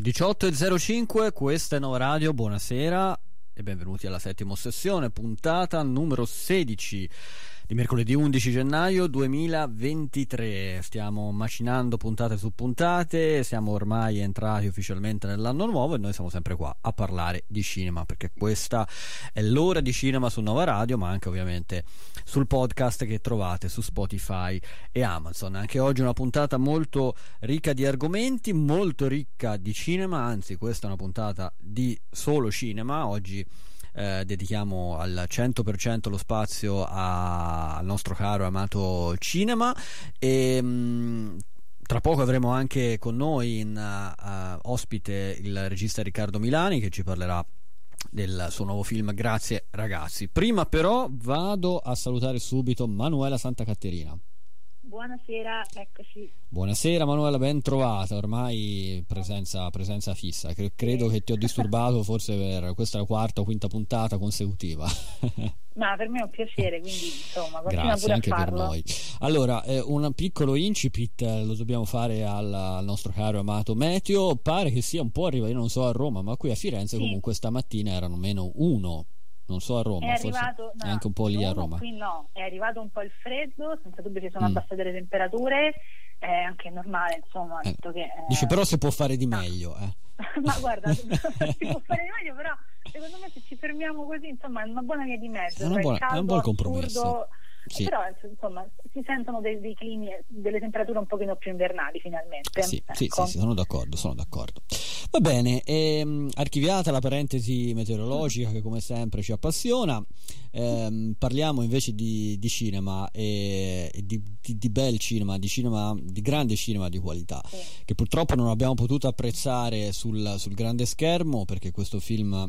18.05, questa è Nova Radio, buonasera e benvenuti alla settima sessione, puntata numero 16 di mercoledì 11 gennaio 2023. Stiamo macinando puntate su puntate, siamo ormai entrati ufficialmente nell'anno nuovo e noi siamo sempre qua a parlare di cinema perché questa è l'ora di cinema su Nova Radio, ma anche ovviamente sul podcast che trovate su Spotify e Amazon. Anche oggi una puntata molto ricca di argomenti, molto ricca di cinema, anzi questa è una puntata di solo cinema. Oggi eh, dedichiamo al 100% lo spazio a, al nostro caro e amato cinema e mh, mm, tra poco avremo anche con noi in uh, ospite il regista Riccardo Milani che ci parlerà del suo nuovo film Grazie ragazzi. Prima però vado a salutare subito Manuela Santa Caterina. Buonasera, eccoci. Buonasera Manuela, ben trovata, ormai presenza, presenza fissa. Credo che ti ho disturbato forse per questa quarta o quinta puntata consecutiva. Ma per me è un piacere, quindi insomma, Grazie anche per noi. Allora, eh, un piccolo incipit eh, lo dobbiamo fare al, al, nostro caro amato Meteo. Pare che sia un po' arrivato, io non so a Roma, ma qui a Firenze sì. comunque stamattina erano meno uno non so a Roma, è arrivato, no, è anche un po' lì a Roma. Qui no, è arrivato un po' il freddo, senza dubbio si sono mm. abbassate le temperature, è anche normale, insomma. Eh. Che, eh... Dice però si può fare di no. meglio. Eh. Ma guarda, si può fare di meglio, però secondo me se ci fermiamo così, insomma, è una buona via di mezzo. È, una buona, caldo, è un buon compromesso. Assurdo, sì. Però insomma si sentono dei, dei climi, delle temperature un pochino più invernali finalmente. Sì, ecco. sì, sì, sì, sono d'accordo, sono d'accordo. Va bene, ehm, archiviata la parentesi meteorologica che come sempre ci appassiona, ehm, parliamo invece di, di cinema e, e di, di, di, bel cinema, di cinema, di grande cinema di qualità, che purtroppo non abbiamo potuto apprezzare sul, sul grande schermo perché questo film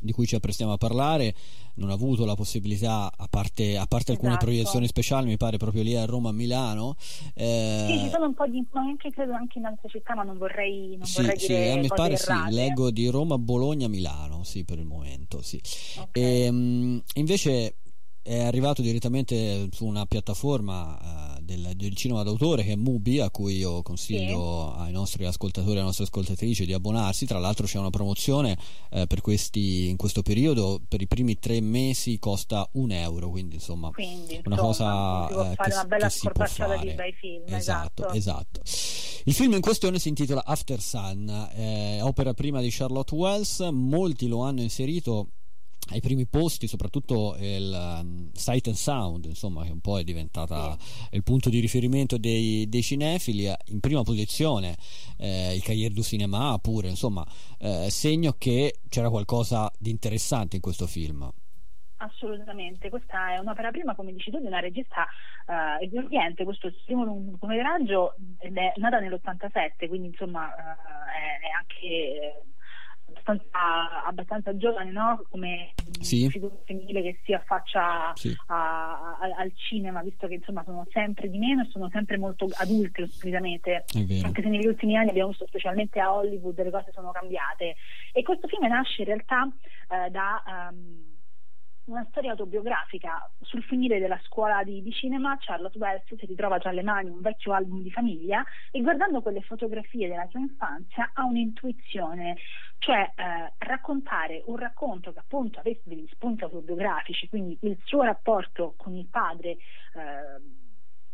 di cui ci apprestiamo a parlare non ha avuto la possibilità, a parte, a parte alcune esatto. proiezioni speciali, mi pare proprio lì a Roma, a Milano. Eh... Sì, ci sono un po' di, ma anche credo anche in altre città, ma non vorrei, non sì, vorrei sì, dire. mi pare errate. sì, leggo di Roma, Bologna, Milano, sì, per il momento, sì. Okay. E, ehm, invece è arrivato direttamente su una piattaforma uh, del, del, cinema d'autore che è Mubi a cui io consiglio sì. ai nostri ascoltatori e alle nostre ascoltatrici di abbonarsi. Tra l'altro c'è una promozione uh, per questi, in questo periodo per i primi tre mesi costa un euro quindi insomma quindi, una insomma, cosa uh, che, una bella che si può fare di bei film esatto, esatto, esatto. Il film in questione si intitola After Sun è opera prima di Charlotte Wells molti lo hanno inserito ai primi posti, soprattutto il um, Sight and Sound, insomma, che un po' è diventata il punto di riferimento dei, dei cinefili. In prima posizione eh, il Cahiers du Cinema, pure, insomma, eh, segno che c'era qualcosa di interessante in questo film. Assolutamente, questa è un'opera prima, come dici tu, di una regista uh, esordiente, questo è il primo lungometraggio ed è nata nell'87, quindi insomma è, è, anche abbastanza, abbastanza giovane no? come sì. figura femminile che si affaccia sì. a, a, al cinema visto che insomma sono sempre di meno e sono sempre molto adulte solitamente anche se negli ultimi anni abbiamo visto specialmente a Hollywood le cose sono cambiate e questo film nasce in realtà eh, da um, una storia autobiografica. Sul finire della scuola di, di, cinema, Charlotte Wells si ritrova tra le mani un vecchio album di famiglia e guardando quelle fotografie della sua infanzia ha un'intuizione, cioè eh, raccontare un racconto che appunto avesse degli spunti autobiografici, quindi il suo rapporto con il padre. Eh,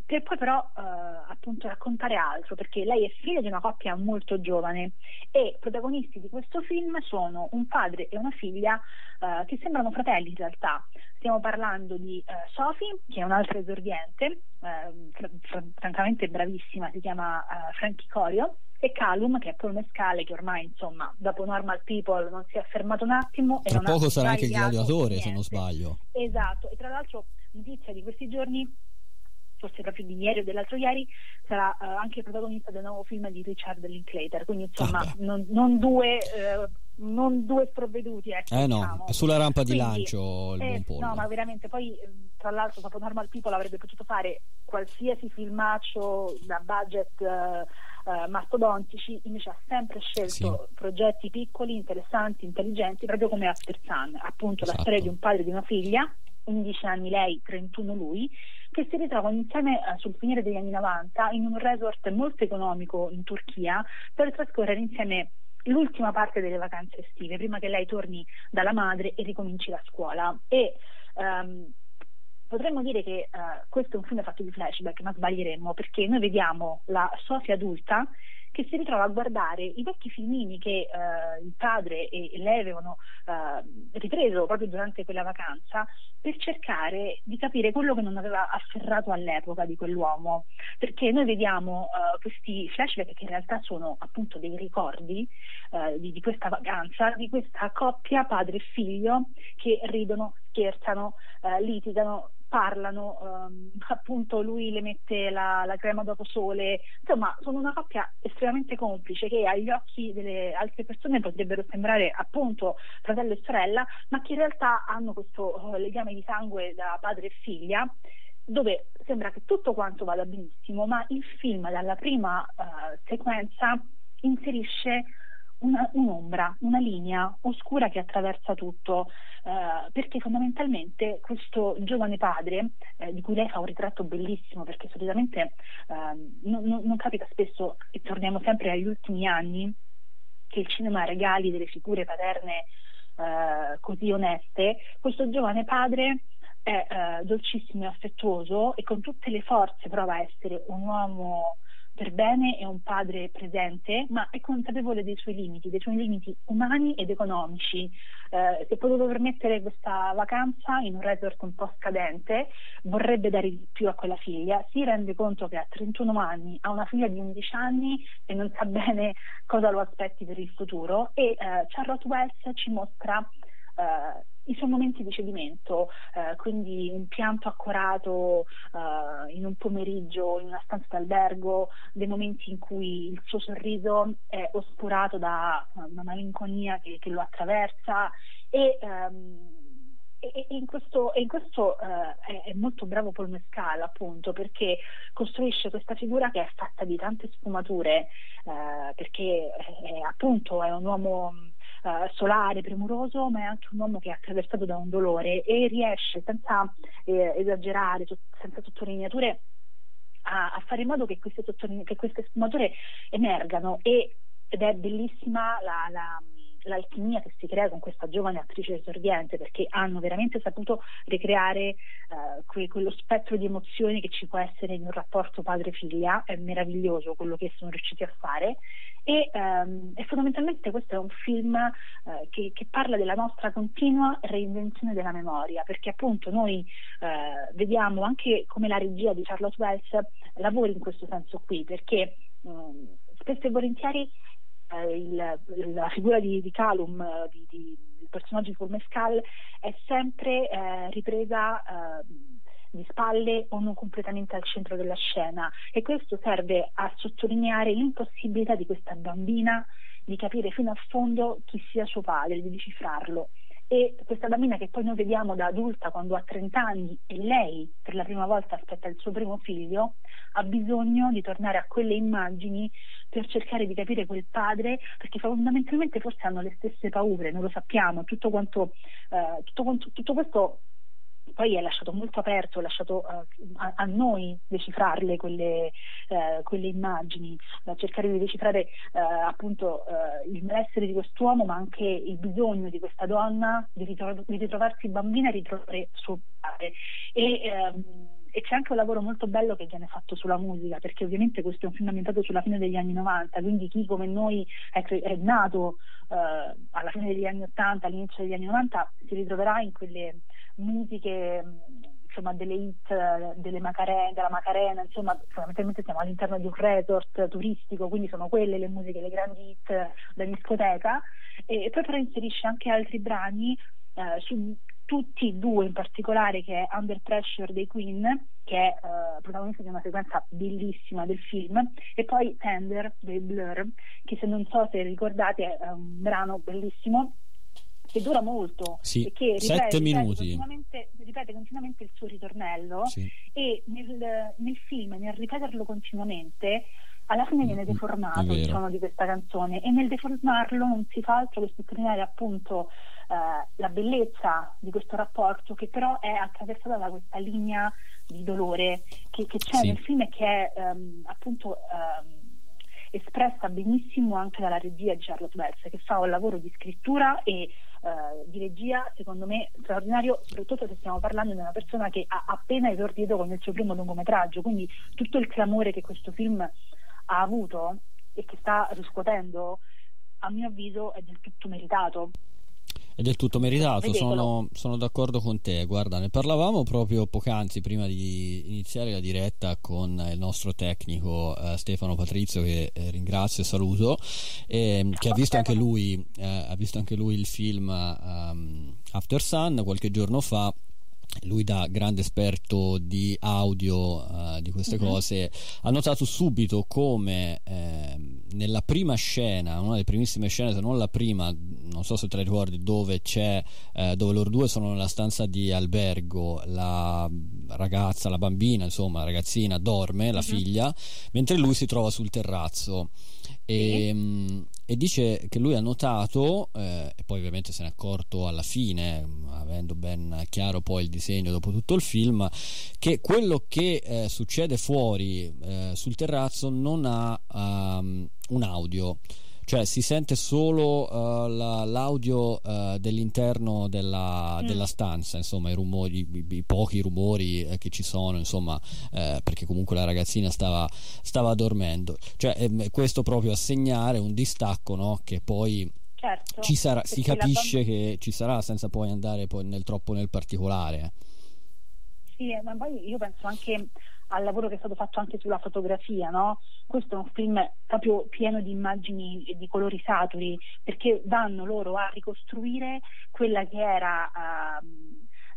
per poi però eh, appunto raccontare altro, perché lei è figlia di una coppia molto giovane e protagonisti di questo film sono un padre e una figlia eh, che sembrano fratelli in realtà. Stiamo parlando di eh, Sophie, che è un'altra esordiente, eh, fr- francamente bravissima, si chiama eh, Frankie Corio, e Calum, che è Paul Mescale, che ormai insomma dopo Normal People non si è fermato un attimo. Tra poco sarà anche il gladiatore, se non sbaglio. Esatto, e tra l'altro notizia di questi giorni forse proprio di ieri o dell'altro ieri, sarà uh, anche protagonista del nuovo film di Richard Linklater, quindi insomma ah, non, non, due... Uh, non due sprovveduti, ecco, eh no, diciamo. sulla rampa di Quindi, lancio il eh, buon No, ma veramente, poi tra l'altro dopo Normal People avrebbe potuto fare qualsiasi filmaccio da budget uh, uh, mastodontici, invece ha sempre scelto sì. progetti piccoli, interessanti, intelligenti, proprio come After Sun, appunto esatto. la storia di un padre e di una figlia 11 anni lei, 31 lui, che si ritrovano insieme eh, sul finire degli anni 90 in un resort molto economico in Turchia per trascorrere insieme l'ultima parte delle vacanze estive, prima che lei torni dalla madre e ricominci la scuola. E um, potremmo dire che uh, questo è un film fatto di flashback, ma sbaglieremmo perché noi vediamo la Sofia adulta che si ritrova a guardare i vecchi filmini che eh, il padre e, lei avevano eh, ripreso proprio durante quella vacanza per cercare di capire quello che non aveva afferrato all'epoca di quell'uomo. Perché noi vediamo eh, questi flashback che in realtà sono appunto dei ricordi eh, di, di questa vacanza, di questa coppia padre e figlio che ridono, scherzano, eh, litigano, parlano, um, appunto lui le mette la, la, crema dopo sole, insomma sono una coppia estremamente complice che agli occhi delle altre persone potrebbero sembrare appunto fratello e sorella, ma che in realtà hanno questo uh, legame di sangue da padre e figlia dove sembra che tutto quanto vada benissimo, ma il film dalla prima uh, sequenza inserisce una, un'ombra, una linea oscura che attraversa tutto, eh, perché fondamentalmente questo giovane padre, eh, di cui lei fa un ritratto bellissimo, perché solitamente eh, non, non, non capita spesso, e torniamo sempre agli ultimi anni, che il cinema regali delle figure paterne eh, così oneste, questo giovane padre è eh, dolcissimo e affettuoso e con tutte le forze prova a essere un uomo per bene è un padre presente, ma è consapevole dei suoi limiti, dei suoi limiti umani ed economici. Eh, è potuto permettere questa vacanza in un resort un po' scadente, vorrebbe dare di più a quella figlia, si rende conto che ha 31 anni, ha una figlia di 11 anni e non sa bene cosa lo aspetti per il futuro e eh, Charlotte Wells ci mostra eh, i suoi momenti di cedimento, eh, quindi un pianto accorato eh, in un pomeriggio in una stanza d'albergo, dei momenti in cui il suo sorriso è oscurato da una malinconia che, che lo attraversa e, um, e, in questo, in questo uh, è, molto bravo Paul Mescal appunto perché costruisce questa figura che è fatta di tante sfumature uh, perché appunto è un uomo uh, solare, premuroso, ma è anche un uomo che è attraversato da un dolore e riesce senza eh, esagerare, senza sottolineature, a, a, fare in modo che queste, che queste sfumature emergano. E, ed è bellissima la, la l'alchimia che si crea con questa giovane attrice esordiente perché hanno veramente saputo ricreare eh, que- quello spettro di emozioni che ci può essere in un rapporto padre-figlia, è meraviglioso quello che sono riusciti a fare. E, ehm, e fondamentalmente questo è un film eh, che, che, parla della nostra continua reinvenzione della memoria perché appunto noi eh, vediamo anche come la regia di Charlotte Wells lavori in questo senso qui perché mh, spesso e volentieri eh, il, la figura di, di Calum, eh, di, di, il personaggio di Mescal, è sempre eh, ripresa eh, di spalle o non completamente al centro della scena. E questo serve a sottolineare l'impossibilità di questa bambina di capire fino a fondo chi sia suo padre, di decifrarlo e questa bambina che poi noi vediamo da adulta quando ha 30 anni e lei per la prima volta aspetta il suo primo figlio, ha bisogno di tornare a quelle immagini per cercare di capire quel padre, perché fondamentalmente forse hanno le stesse paure, non lo sappiamo, tutto, quanto, eh, tutto, tutto questo poi è lasciato molto aperto, è lasciato uh, a, a, noi decifrarle quelle, uh, quelle immagini, uh, cercare di decifrare appunto il malessere di quest'uomo, ma anche il bisogno di questa donna di, ritro- di ritrovarsi bambina e ritrovare suo padre. E, um, e c'è anche un lavoro molto bello che viene fatto sulla musica, perché ovviamente questo è un film ambientato sulla fine degli anni 90, quindi chi come noi è, è nato eh, alla fine degli anni 80, all'inizio degli anni 90, si ritroverà in quelle musiche insomma delle hit delle Macarena, della Macarena, insomma fondamentalmente siamo all'interno di un resort turistico, quindi sono quelle le musiche, le grandi hit da discoteca. E poi però inserisce anche altri brani eh, su tutti e due in particolare che è Under Pressure dei Queen che è eh, protagonista di una sequenza bellissima del film e poi Tender dei Blur che se non so se ricordate è un brano bellissimo che dura molto sì, e che ripete, ripete, continuamente, ripete, continuamente, il suo ritornello sì. e nel, nel, film, nel ripeterlo continuamente, alla fine viene mm, deformato il suono di questa canzone e nel deformarlo non si fa altro che sottolineare appunto eh, la bellezza di questo rapporto che però è attraversata da questa linea di dolore che, che c'è sì. nel film e che è um, appunto um, espressa benissimo anche dalla regia di Charlotte Wells, che fa un lavoro di scrittura e eh, di regia, secondo me, straordinario, soprattutto se stiamo parlando di una persona che ha appena esordito con il suo primo lungometraggio, quindi tutto il clamore che questo film ha avuto e che sta riscuotendo, a mio avviso, è del tutto meritato. È del tutto meritato, sono, sono, d'accordo con te. Guarda, ne parlavamo proprio poc'anzi prima di iniziare la diretta con il nostro tecnico eh, Stefano Patrizio, che eh, ringrazio e saluto, eh, che ha visto, anche lui, ha visto anche lui il film um, After Sun qualche giorno fa lui da grande esperto di audio uh, di queste uh-huh. cose ha notato subito come eh, nella prima scena una delle primissime scene se non la prima non so se te la ricordi dove c'è eh, dove loro due sono nella stanza di albergo la ragazza la bambina insomma la ragazzina dorme la uh-huh. figlia mentre lui si trova sul terrazzo e, mm, e, dice che lui ha notato, eh, e poi ovviamente se ne è accorto alla fine, avendo ben chiaro poi il disegno dopo tutto il film, che quello che eh, succede fuori eh, sul terrazzo non ha um, un audio cioè si sente solo uh, la, l'audio uh, dell'interno della, mm. della, stanza, insomma, i rumori, i, i pochi rumori eh, che ci sono, insomma, eh, perché comunque la ragazzina stava, stava dormendo. Cioè, eh, questo proprio a segnare un distacco, no? Che poi certo, ci sarà, si capisce bamb- che ci sarà senza poi andare poi nel, troppo nel particolare. Sì, ma poi io penso anche al lavoro che è stato fatto anche sulla fotografia, no? Questo è un film proprio pieno di immagini e di colori saturi, perché vanno loro a ricostruire quella che era uh,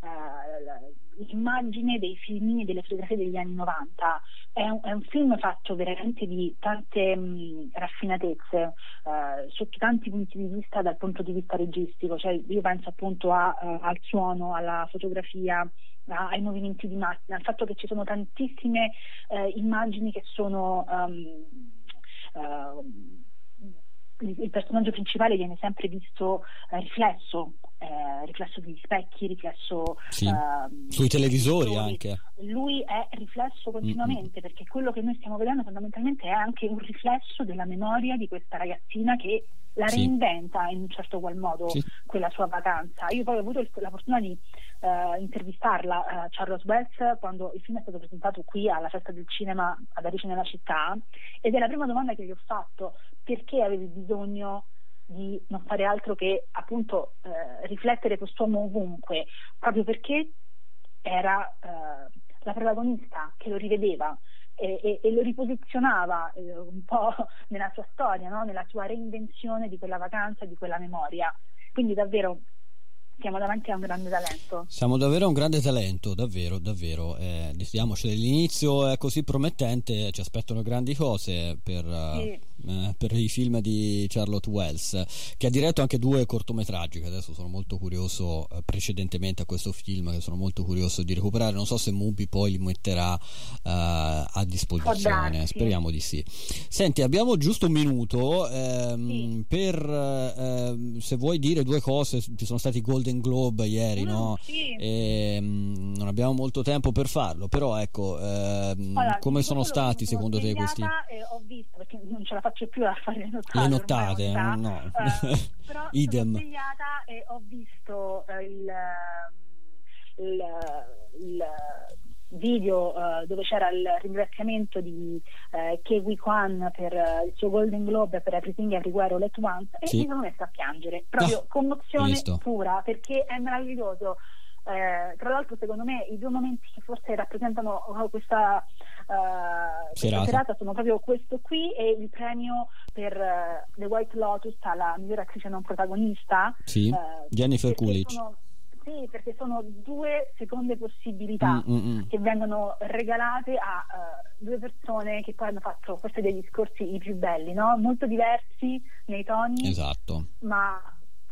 uh, l'immagine dei filmini e delle fotografie degli anni 90. È un, è un film fatto veramente di tante mh, raffinatezze, uh, sotto tanti punti di vista dal punto di vista registico, cioè io penso appunto a, al suono, alla fotografia, ai movimenti di macchina, al fatto che ci sono tantissime eh, immagini che sono um, uh, il personaggio principale viene sempre visto eh, riflesso, eh, riflesso degli specchi, riflesso sì. uh, sui televisori anche. Lui è riflesso continuamente mm-hmm. perché quello che noi stiamo vedendo fondamentalmente è anche un riflesso della memoria di questa ragazzina che la sì. reinventa in un certo qual modo sì. quella sua vacanza. Io poi ho avuto il, la fortuna di uh, intervistarla, uh, Charles Wells, quando il film è stato presentato qui alla festa del cinema ad Arice nella città ed è la prima domanda che gli ho fatto, perché avevi bisogno di non fare altro che appunto uh, riflettere quest'uomo ovunque, proprio perché era la protagonista che lo rivedeva e, e, e lo riposizionava eh, un po' nella sua storia, no? nella sua reinvenzione di quella vacanza, di quella memoria. Quindi davvero siamo davanti a un grande talento. Siamo davvero a un grande talento, davvero, davvero. Eh, diciamoci, l'inizio è così promettente, ci aspettano grandi cose per, sì. Eh, per, i film di Charlotte Wells, che ha diretto anche due cortometraggi, che adesso sono molto curioso, eh, precedentemente a questo film, che sono molto curioso di recuperare. Non so se Mubi poi li metterà eh, a disposizione, speriamo di sì. Senti, abbiamo giusto un minuto ehm, sì. per, ehm, se vuoi dire due cose, ci sono stati Golden Golden Globe ieri, mm, no? Sì. E, mh, non abbiamo molto tempo per farlo, però ecco, ehm, allora, come sono stati secondo te questi? Ho visto, perché non ce la faccio più a fare le nottate. Le nottate, no. no. Uh, però Idem. sono svegliata e ho visto uh, il, il, il video uh, dove c'era il ringraziamento di uh, Kiwi Kwan per uh, il suo Golden Globe per Everything Everywhere All At Once e mi sono messa a piangere proprio no, commozione visto. pura perché è meraviglioso eh, tra l'altro secondo me i due momenti che forse rappresentano questa, uh, serata. serata. sono proprio questo qui e il premio per uh, The White Lotus alla migliore attrice non protagonista sì, uh, Jennifer Coolidge sono, sì, perché sono due seconde possibilità mm, mm, mm. che vengono regalate a due persone che poi hanno fatto forse dei discorsi i più belli, no? molto diversi nei toni, esatto. ma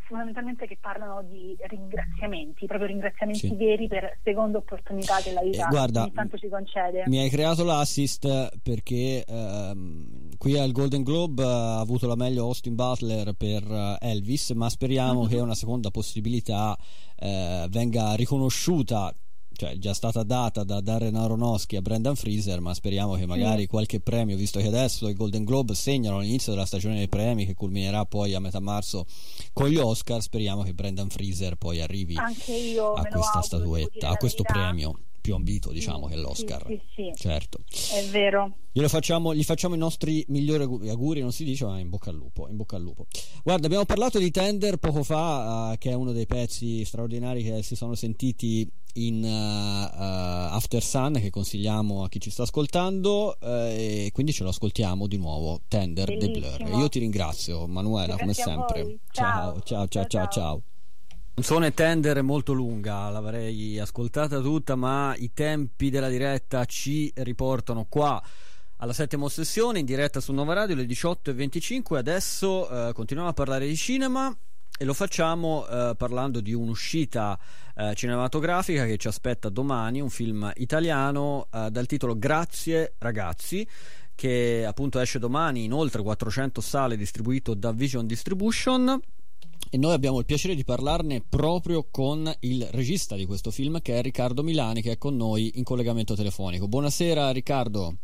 fondamentalmente che parlano di ringraziamenti, proprio ringraziamenti sì. veri per seconda opportunità che la vita eh, guarda, ogni tanto ci concede. Mi hai creato l'assist perché ehm, qui al Golden Globe ha avuto la meglio Austin Butler per eh, Elvis, ma speriamo mm-hmm. che una seconda possibilità eh, venga riconosciuta cioè è già stata data da Darren Aronofsky a Brendan Freezer, ma speriamo che magari sì. qualche premio, visto che adesso i Golden Globe segnano l'inizio della stagione dei premi che culminerà poi a metà marzo con gli Oscar, speriamo che Brendan Freezer poi arrivi a questa statuetta, a questo premio più ambito diciamo che l'Oscar. sì, sì, sì. certo. È vero. Facciamo, gli facciamo i nostri migliori auguri non si dice ma in bocca al lupo in bocca al lupo. Guarda abbiamo parlato di Tender poco fa uh, che è uno dei pezzi straordinari che si sono sentiti in uh, uh, After Sun che consigliamo a chi ci sta ascoltando e quindi ce lo ascoltiamo di nuovo Tender. The Blur. Io ti ringrazio Manuela come sempre. ciao ciao ciao ciao ciao, ciao. Canzone tender molto lunga, l'avrei ascoltata tutta, ma i tempi della diretta ci riportano qua alla settima ossessione in diretta su Nova Radio alle 18.25. Adesso eh, continuiamo a parlare di cinema e lo facciamo eh, parlando di un'uscita eh, cinematografica che ci aspetta domani, un film italiano eh, dal titolo Grazie ragazzi che appunto esce domani in oltre 400 sale distribuito da Vision Distribution e noi abbiamo il piacere di parlarne proprio con il regista di questo film che è Riccardo Milani che è con noi in collegamento telefonico. Buonasera Riccardo.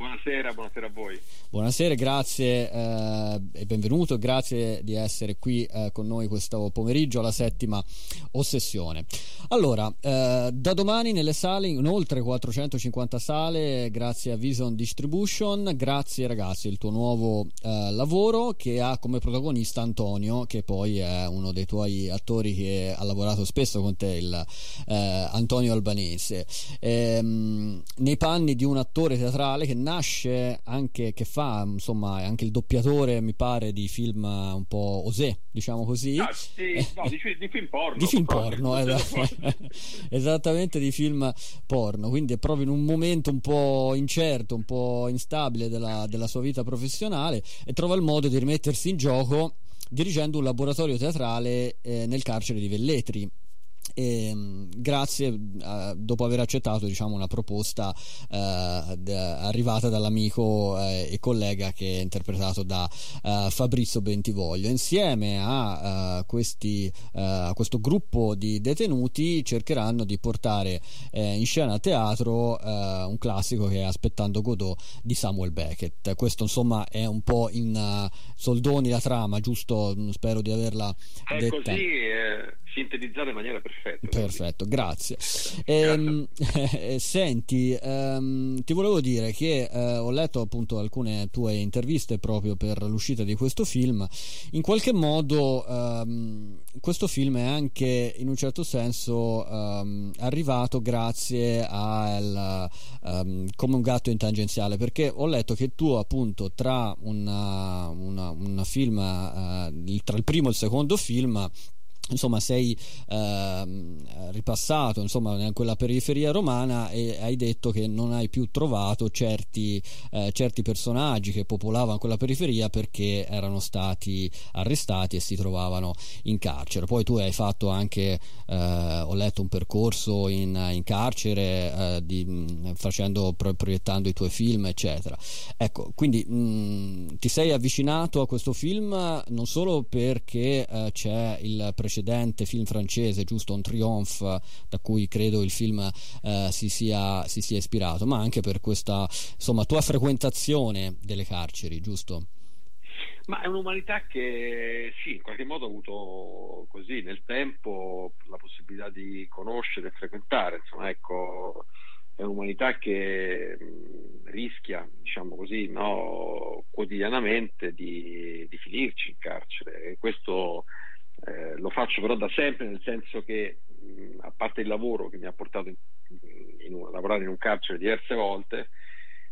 Buonasera, buonasera a voi. Buonasera, grazie eh, e benvenuto, grazie di essere qui eh, con noi questo pomeriggio alla settima ossessione. Allora, eh, da domani nelle sale, in oltre 450 sale, grazie a Vision Distribution, grazie ragazzi, il tuo nuovo eh, lavoro che ha come protagonista Antonio, che poi è uno dei tuoi attori che ha lavorato spesso con te, il eh, Antonio Albanese, ehm, nei panni di un attore teatrale che nasce anche che fa insomma anche il doppiatore mi pare di film un po' osè diciamo così. Ah, sì, no, di, di, film porno di film porno esatto. esattamente di film porno. Quindi è proprio in un momento un po' incerto un po' instabile della, della sua vita professionale e trova il modo di rimettersi in gioco dirigendo un laboratorio teatrale eh, nel carcere di Velletri e, ehm, grazie uh, dopo aver accettato diciamo, una proposta uh, d- arrivata dall'amico uh, e collega che è interpretato da Fabrizio Bentivoglio. Insieme a, questi, a questo gruppo di detenuti cercheranno di portare in scena a teatro un classico che è Aspettando Godot di Samuel Beckett. Questo insomma è un po' in soldoni la trama giusto? Spero di averla è detta. così eh sintetizzare in maniera perfetta. Perfetto, grazie. Ehm, eh, senti, ehm, ti volevo dire che eh, ho letto appunto alcune tue interviste proprio per l'uscita di questo film. In qualche modo ehm, questo film è anche in un certo senso ehm, arrivato grazie al ehm, come un gatto in tangenziale, perché ho letto che tu appunto tra una film, uh, tra il primo e il secondo film insomma sei eh, ripassato insomma in quella periferia romana e hai detto che non hai più trovato certi, eh, certi personaggi che popolavano quella periferia perché erano stati arrestati e si trovavano in carcere. Poi tu hai fatto anche eh, ho letto un percorso in, in carcere eh, di, facendo proiettando i tuoi film eccetera. Ecco quindi mh, ti sei avvicinato a questo film non solo perché eh, c'è il precedente precedente film francese, giusto, Un Triomphe, da cui credo il film eh, si, sia, si, sia, ispirato, ma anche per questa insomma, tua frequentazione delle carceri, giusto? Ma è un'umanità che sì, in qualche modo ha avuto così nel tempo la possibilità di conoscere e frequentare, insomma, ecco, è un'umanità che rischia, diciamo così, no, quotidianamente di, di, finirci in carcere e questo eh, lo faccio però da sempre, nel senso che mh, a parte il lavoro che mi ha portato in, in un, a lavorare in un carcere diverse volte,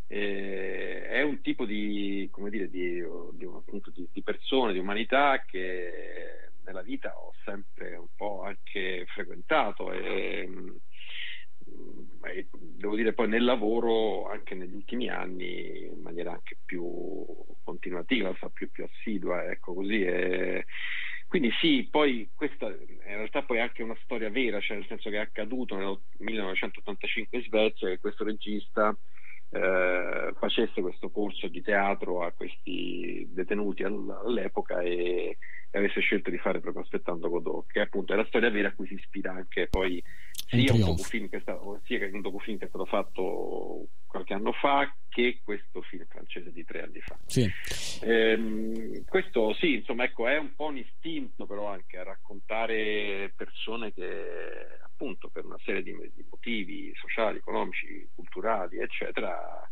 eh, è un tipo di, dire, di, di, appunto, di, persone, di umanità che nella vita ho sempre un po' anche frequentato e, e devo dire poi nel lavoro anche negli ultimi anni in maniera anche più continuativa, più, più assidua, ecco così. E, quindi sì, poi questa in realtà poi è anche una storia vera, cioè nel senso che è accaduto nel 1985 in Svezia che questo regista eh, facesse questo corso di teatro a questi detenuti all'epoca e, e, avesse scelto di fare proprio Aspettando Godot, che appunto è la storia vera a cui si ispira anche poi sia un, un, che stato, sia un docufilm che è stato fatto qualche anno fa che questo film francese di tre anni fa. Sì. Ehm, questo sì, insomma, ecco, è un po' un istinto però anche a raccontare persone che appunto per una serie di, di motivi sociali, economici, culturali, eccetera,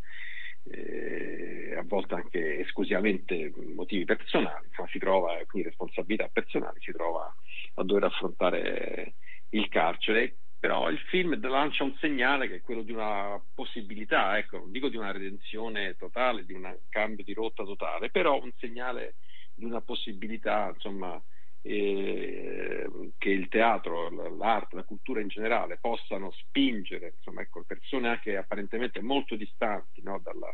eh, a volte anche esclusivamente motivi personali, insomma, si trova, quindi responsabilità personali, si trova a dover affrontare il carcere però il film lancia un segnale che è quello di una possibilità, ecco, non dico di una redenzione totale, di un cambio di rotta totale, però un segnale di una possibilità, insomma, eh, che il teatro, l'arte, la cultura in generale possano spingere insomma, ecco, persone anche apparentemente molto distanti no, dalla,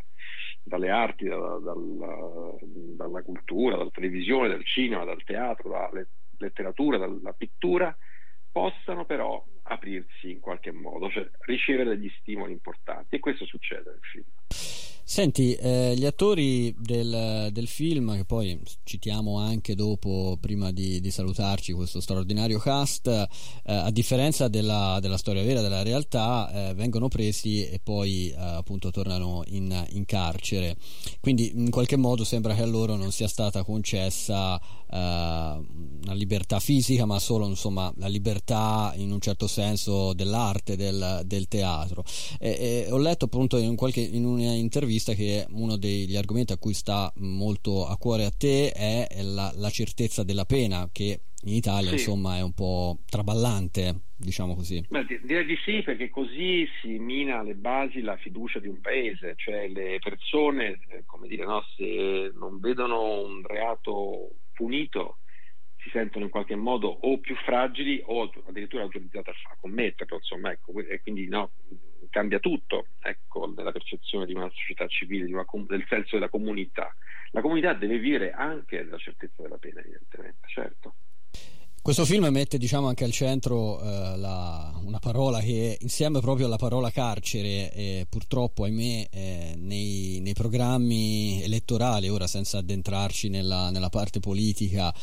dalle arti, dalla, dalla, dalla, cultura, dalla televisione, dal cinema, dal teatro, dalla letteratura, dalla pittura, possano però aprirsi in qualche modo, cioè ricevere degli stimoli importanti e questo succede nel film. Senti, eh, gli attori del, del, film, che poi citiamo anche dopo, prima di, di salutarci, questo straordinario cast, eh, a differenza della, della, storia vera, della realtà, eh, vengono presi e poi eh, appunto tornano in, in, carcere. Quindi in qualche modo sembra che a loro non sia stata concessa eh, una libertà fisica, ma solo insomma, la libertà in un certo senso dell'arte, del, del teatro. E, e ho letto appunto in, qualche, in un'intervista vista che uno degli argomenti a cui sta molto a cuore a te è la, la certezza della pena che in Italia sì. insomma è un po' traballante diciamo così Beh, direi di sì perché così si mina alle basi la fiducia di un paese cioè le persone eh, come dire no, se non vedono un reato punito si sentono in qualche modo o più fragili o addirittura autorizzate a commetterlo insomma ecco e quindi no cambia tutto ecco, nella percezione di una società civile, una, del senso della comunità. La comunità deve vivere anche la certezza della pena, evidentemente, certo. Questo film mette diciamo, anche al centro eh, la, una parola che insieme proprio alla parola carcere eh, purtroppo ahimè eh, nei, nei, programmi elettorali, ora senza addentrarci nella, nella parte politica,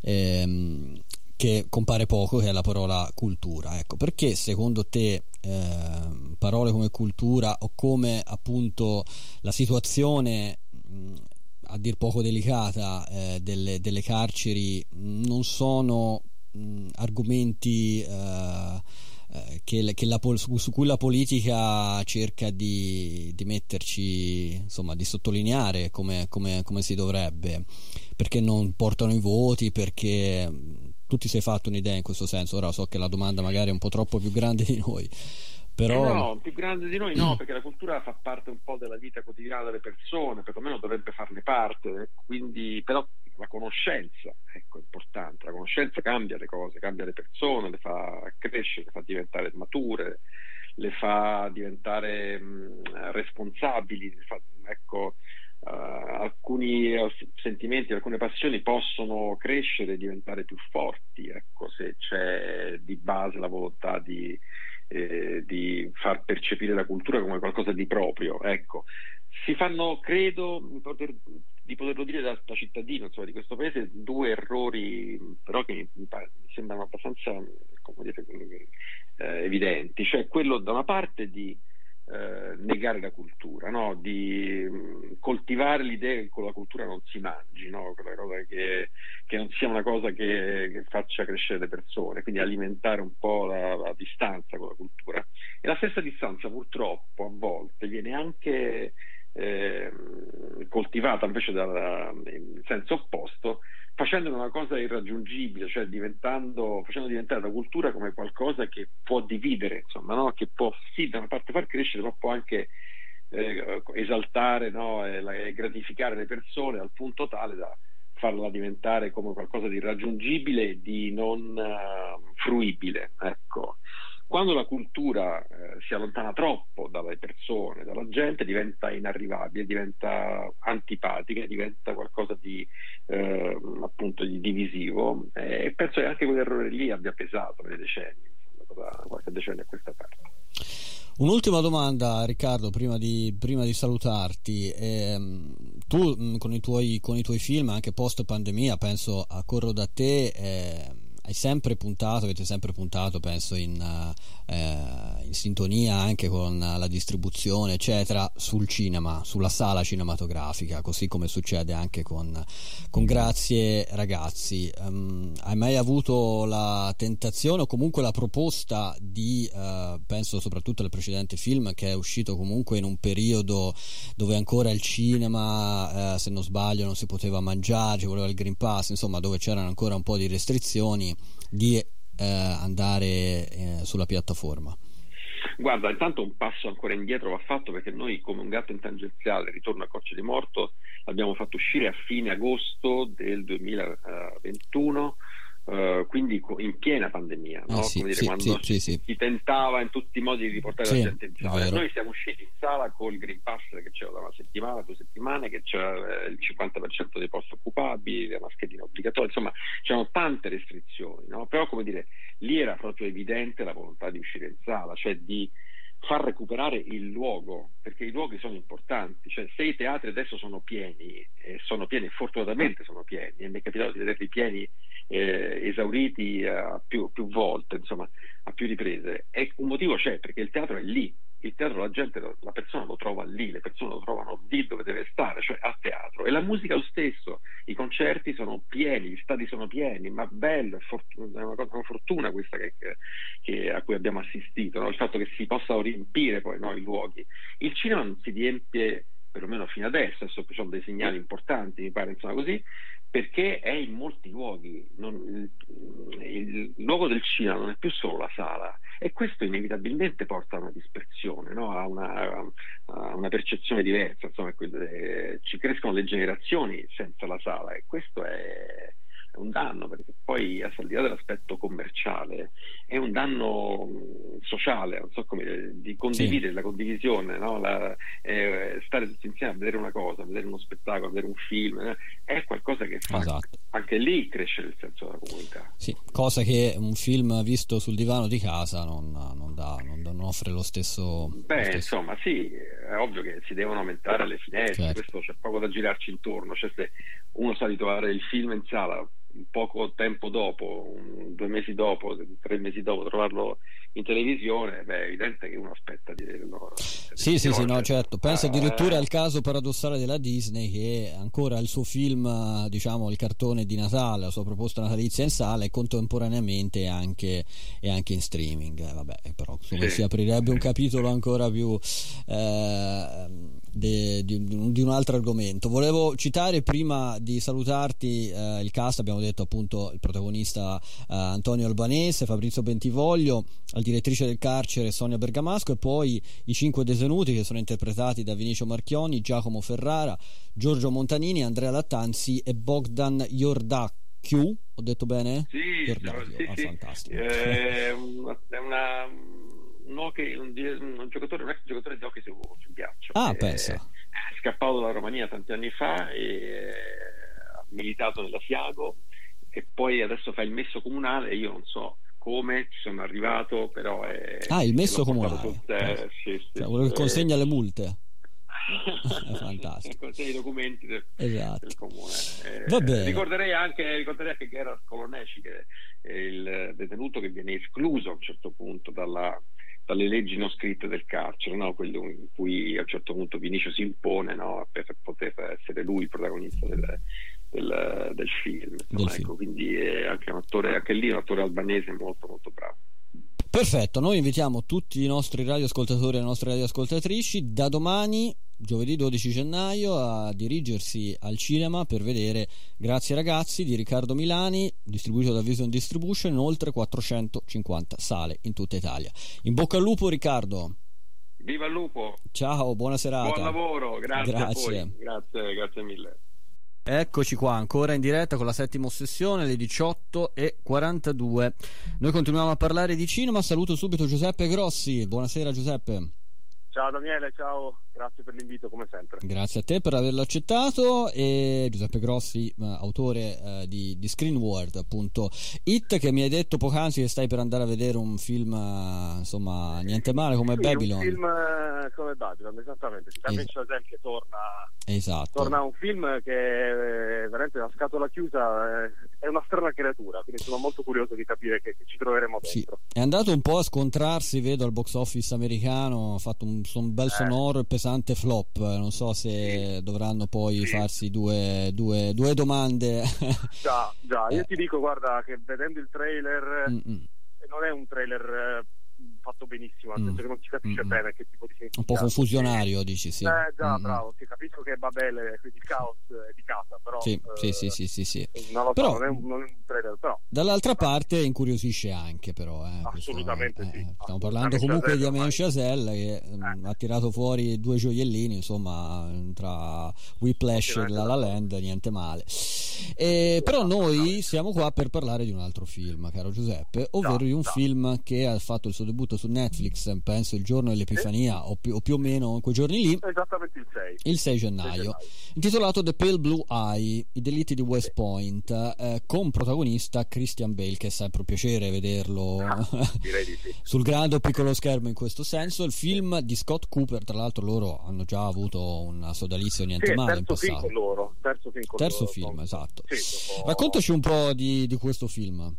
ehm, che compare poco, che è la parola cultura. Ecco, perché secondo te eh, parole come cultura o come appunto la situazione a dir poco delicata eh, delle, delle, carceri non sono mh, argomenti eh, eh che, che la, su, cui la politica cerca di, di metterci, insomma, di sottolineare come, come, come si dovrebbe, perché non portano i voti, perché tu ti sei fatto un'idea in questo senso? Ora so che la domanda magari è un po' troppo più grande di noi. Però... Eh no, più grande di noi no, perché la cultura fa parte un po' della vita quotidiana delle persone, perlomeno dovrebbe farne parte, quindi però la conoscenza ecco, è importante, la conoscenza cambia le cose, cambia le persone, le fa crescere, le fa diventare mature, le fa diventare mh, responsabili, fa, ecco, uh, alcuni sentimenti, alcune passioni possono crescere e diventare più forti, ecco, se c'è di base la volontà di, eh, di far percepire la cultura come qualcosa di proprio. Ecco. Si fanno, credo, poter, di poterlo dire da, da cittadino insomma, di questo paese, due errori però che mi, mi sembrano abbastanza dire, eh, evidenti, cioè quello da una parte di eh, negare la cultura, no? di mm, coltivare l'idea che con la cultura non si mangi, no? che, che, non sia una cosa che, che, faccia crescere le persone, quindi alimentare un po' la, la, distanza con la cultura. E la stessa distanza purtroppo a volte viene anche eh, coltivata invece dal, in senso opposto facendo una cosa irraggiungibile, cioè diventando, facendo diventare la cultura come qualcosa che può dividere, insomma, no? che può sì da una parte far crescere, ma può anche eh, esaltare no? e, e, gratificare le persone al punto tale da farla diventare come qualcosa di irraggiungibile e di non uh, fruibile. Ecco. Quando la cultura eh, si allontana troppo dalle persone, dalla gente, diventa inarrivabile, diventa antipatica, diventa qualcosa di eh, appunto di divisivo e penso che anche quell'errore lì abbia pesato nei decenni, da qualche decennio a questa parte. Un'ultima domanda Riccardo prima di, prima di salutarti. Eh, tu con i, tuoi, con i, tuoi, film anche post pandemia penso a Corro da te eh, hai sempre puntato, avete sempre puntato, penso, in, eh, in, sintonia anche con la distribuzione, eccetera, sul cinema, sulla sala cinematografica, così come succede anche con, con Grazie ragazzi. Um, hai mai avuto la tentazione o comunque la proposta di, uh, penso soprattutto al precedente film che è uscito comunque in un periodo dove ancora il cinema, uh, se non sbaglio, non si poteva mangiare, ci voleva il Green Pass, insomma, dove c'erano ancora un po' di restrizioni di eh, andare eh, sulla piattaforma? Guarda, intanto un passo ancora indietro va fatto perché noi come un gatto in tangenziale, ritorno a Coccia di Morto, l'abbiamo fatto uscire a fine agosto del 2021 Uh, quindi in piena pandemia, no? ah, sì, dire, sì, quando sì, si, tentava in tutti i modi di riportare la gente in sala. Noi siamo usciti in sala con il Green Pass che c'era da una settimana, due settimane, che c'era eh, il 50% dei posti occupabili, le mascherine obbligatorie, insomma c'erano tante restrizioni, no? però come dire, lì era proprio evidente la volontà di uscire in sala, cioè di far recuperare il luogo, perché i luoghi sono importanti, cioè se i teatri adesso sono pieni, e sono pieni, fortunatamente sono pieni, e mi è capitato di vederli pieni eh, esauriti a più, più volte, insomma, a più riprese, e un motivo c'è, perché il teatro è lì, il teatro la gente, la persona lo trova lì, le persone lo trovano lì dove deve stare, cioè a teatro. E la musica lo stesso, i concerti sono pieni, gli stadi sono pieni, ma bello, è una, cosa, una fortuna questa che, che, a cui abbiamo assistito, no? il fatto che si possano riempire poi no, i luoghi. Il cinema non si riempie perlomeno fino adesso, adesso ci sono dei segnali importanti, mi pare insomma così, perché è in molti luoghi, non, il, il, luogo del cinema non è più solo la sala e questo inevitabilmente porta a una dispersione, no? a, una, a, una, percezione diversa, insomma, ci crescono le generazioni senza la sala e questo è, un danno, perché poi al di là dell'aspetto commerciale è un danno sociale, non so come di condividere sì. la condivisione, no? la, eh, stare tutti insieme a vedere una cosa, a vedere uno spettacolo, a vedere un film, eh, è qualcosa che fa esatto. Anche lì crescere il senso della comunità. Sì, cosa che un film visto sul divano di casa non, non, dà, non, non offre lo stesso. Beh, lo stesso. insomma, sì, è ovvio che si devono aumentare le finestre, certo. questo c'è poco da girarci intorno, cioè se uno sa di trovare il film in sala poco tempo dopo, due mesi dopo, tre mesi dopo, trovarlo in televisione, beh, è evidente che uno aspetta di vederlo. Sì, sì, sì, no, certo. Pensa ah, addirittura eh. al caso paradossale della Disney che ancora il suo film, diciamo, il cartone di Natale, la sua proposta natalizia in sala e contemporaneamente anche, e anche in streaming. Vabbè, però insomma, si aprirebbe un capitolo ancora più eh, de, di, di, un altro argomento. Volevo citare prima di salutarti eh, il cast, abbiamo detto appunto il protagonista eh, Antonio Albanese, Fabrizio Bentivoglio, la direttrice del carcere Sonia Bergamasco e poi i cinque detenuti che sono interpretati da Vinicio Marchioni, Giacomo Ferrara, Giorgio Montanini, Andrea Lattanzi e Bogdan Iordacchiu. Ho detto bene? Sì, sì, ah, sì. fantastico. Eh, è una un, hockey, un, un, giocatore, un ex giocatore di hockey su, sul ghiaccio. Ah, pensa. È scappato dalla Romania tanti anni fa e ha militato nella Siago e poi adesso fa il messo comunale io non so come ci sono arrivato, però è... Ah, il messo comunale. Eh, sì, sì, cioè, quello che consegna le multe. è fantastico. Consegna i documenti del, esatto. del comune. Eh, ricorderei, anche, ricorderei anche Gerard Coloneci, che è il detenuto che viene escluso a un certo punto dalla, dalle leggi non scritte del carcere, no? quello in cui a un certo punto Vinicio si impone no? per poter essere lui il protagonista del, del, del film. Insomma, del ecco, quindi è anche, un attore, anche lì un attore albanese molto molto bravo. Perfetto, noi invitiamo tutti i nostri radioascoltatori e le nostre radioascoltatrici da domani giovedì 12 gennaio a dirigersi al cinema per vedere Grazie ragazzi di Riccardo Milani, distribuito da Vision Distribution in oltre 450 sale in tutta Italia. In bocca al lupo Riccardo. Viva il lupo. Ciao, buona serata. Buon lavoro, grazie. Grazie, grazie, grazie mille. Eccoci qua, ancora in diretta con la settima ossessione, le 18.42. Noi continuiamo a parlare di cinema. Saluto subito Giuseppe Grossi. Buonasera Giuseppe. Ciao Daniele, ciao, grazie per l'invito come sempre. Grazie a te per averlo accettato e Giuseppe Grossi, autore eh, di, di Screenword.it che mi hai detto poc'anzi che stai per andare a vedere un film, insomma, niente male come sì, Babylon. Un film eh, come Babylon, esattamente, si es- Chazelle che torna, esatto. torna un film che è veramente la scatola chiusa, è una strana creatura, quindi sono molto curioso di capire che, che ci troveremo dentro. Sì. È andato un po' a scontrarsi, vedo, al box office americano, ha fatto un un bel sonoro e pesante flop. Non so se sì. dovranno poi sì. farsi due, due, due, domande. Già, già, io eh. ti dico, guarda, che vedendo il trailer, Mm-mm. non è un trailer fatto benissimo, nel mm. senso che non si capisce mm. bene che tipo di. Un po' confusionario, dici, sì. Eh, già, mm. bravo, sì, capisco che Babele, quindi il caos è di casa, però... Sì, eh, sì, sì, sì, sì, Non lo però, so, non è, un, non è un trailer, però... Dall'altra parte incuriosisce anche, però. Eh, assolutamente questo, sì. Eh, stiamo parlando comunque di Damien Chazelle che mm, ha tirato fuori due gioiellini, insomma, tra Whiplash e La La Land, niente male. Eh, però noi siamo qua per parlare di un altro film, caro Giuseppe, ovvero di un film che ha fatto il suo debutto su Netflix, penso il giorno dell'Epifania o più, o, più, o meno in quei giorni lì. Esattamente il 6. Il 6 gennaio. 6 gennaio. Intitolato The Pale Blue Eye, i delitti di West Point, eh, con protagonista Christian Bale, che è sempre un piacere vederlo ah, sì. sul grande o piccolo schermo in questo senso. Il film di Scott Cooper, tra l'altro loro hanno già avuto un sodalizio niente sì, male in passato. Film con loro, terzo film terzo loro. film, esatto. Sì, Raccontaci un po' di, di questo film.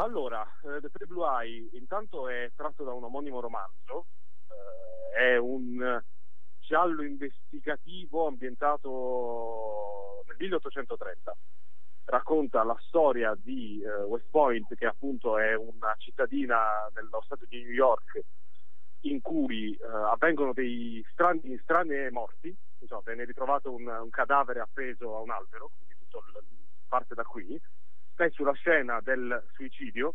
Allora, eh, The Pre Blue Eye intanto è tratto da un omonimo romanzo, eh, è un giallo investigativo ambientato nel 1830. Racconta la storia di eh, West Point, che appunto è una cittadina nello stato di New York in cui eh, avvengono dei strani, strane morti, insomma, viene ritrovato un, un cadavere appeso a un albero, quindi tutto il, parte da qui, e sulla scena del suicidio,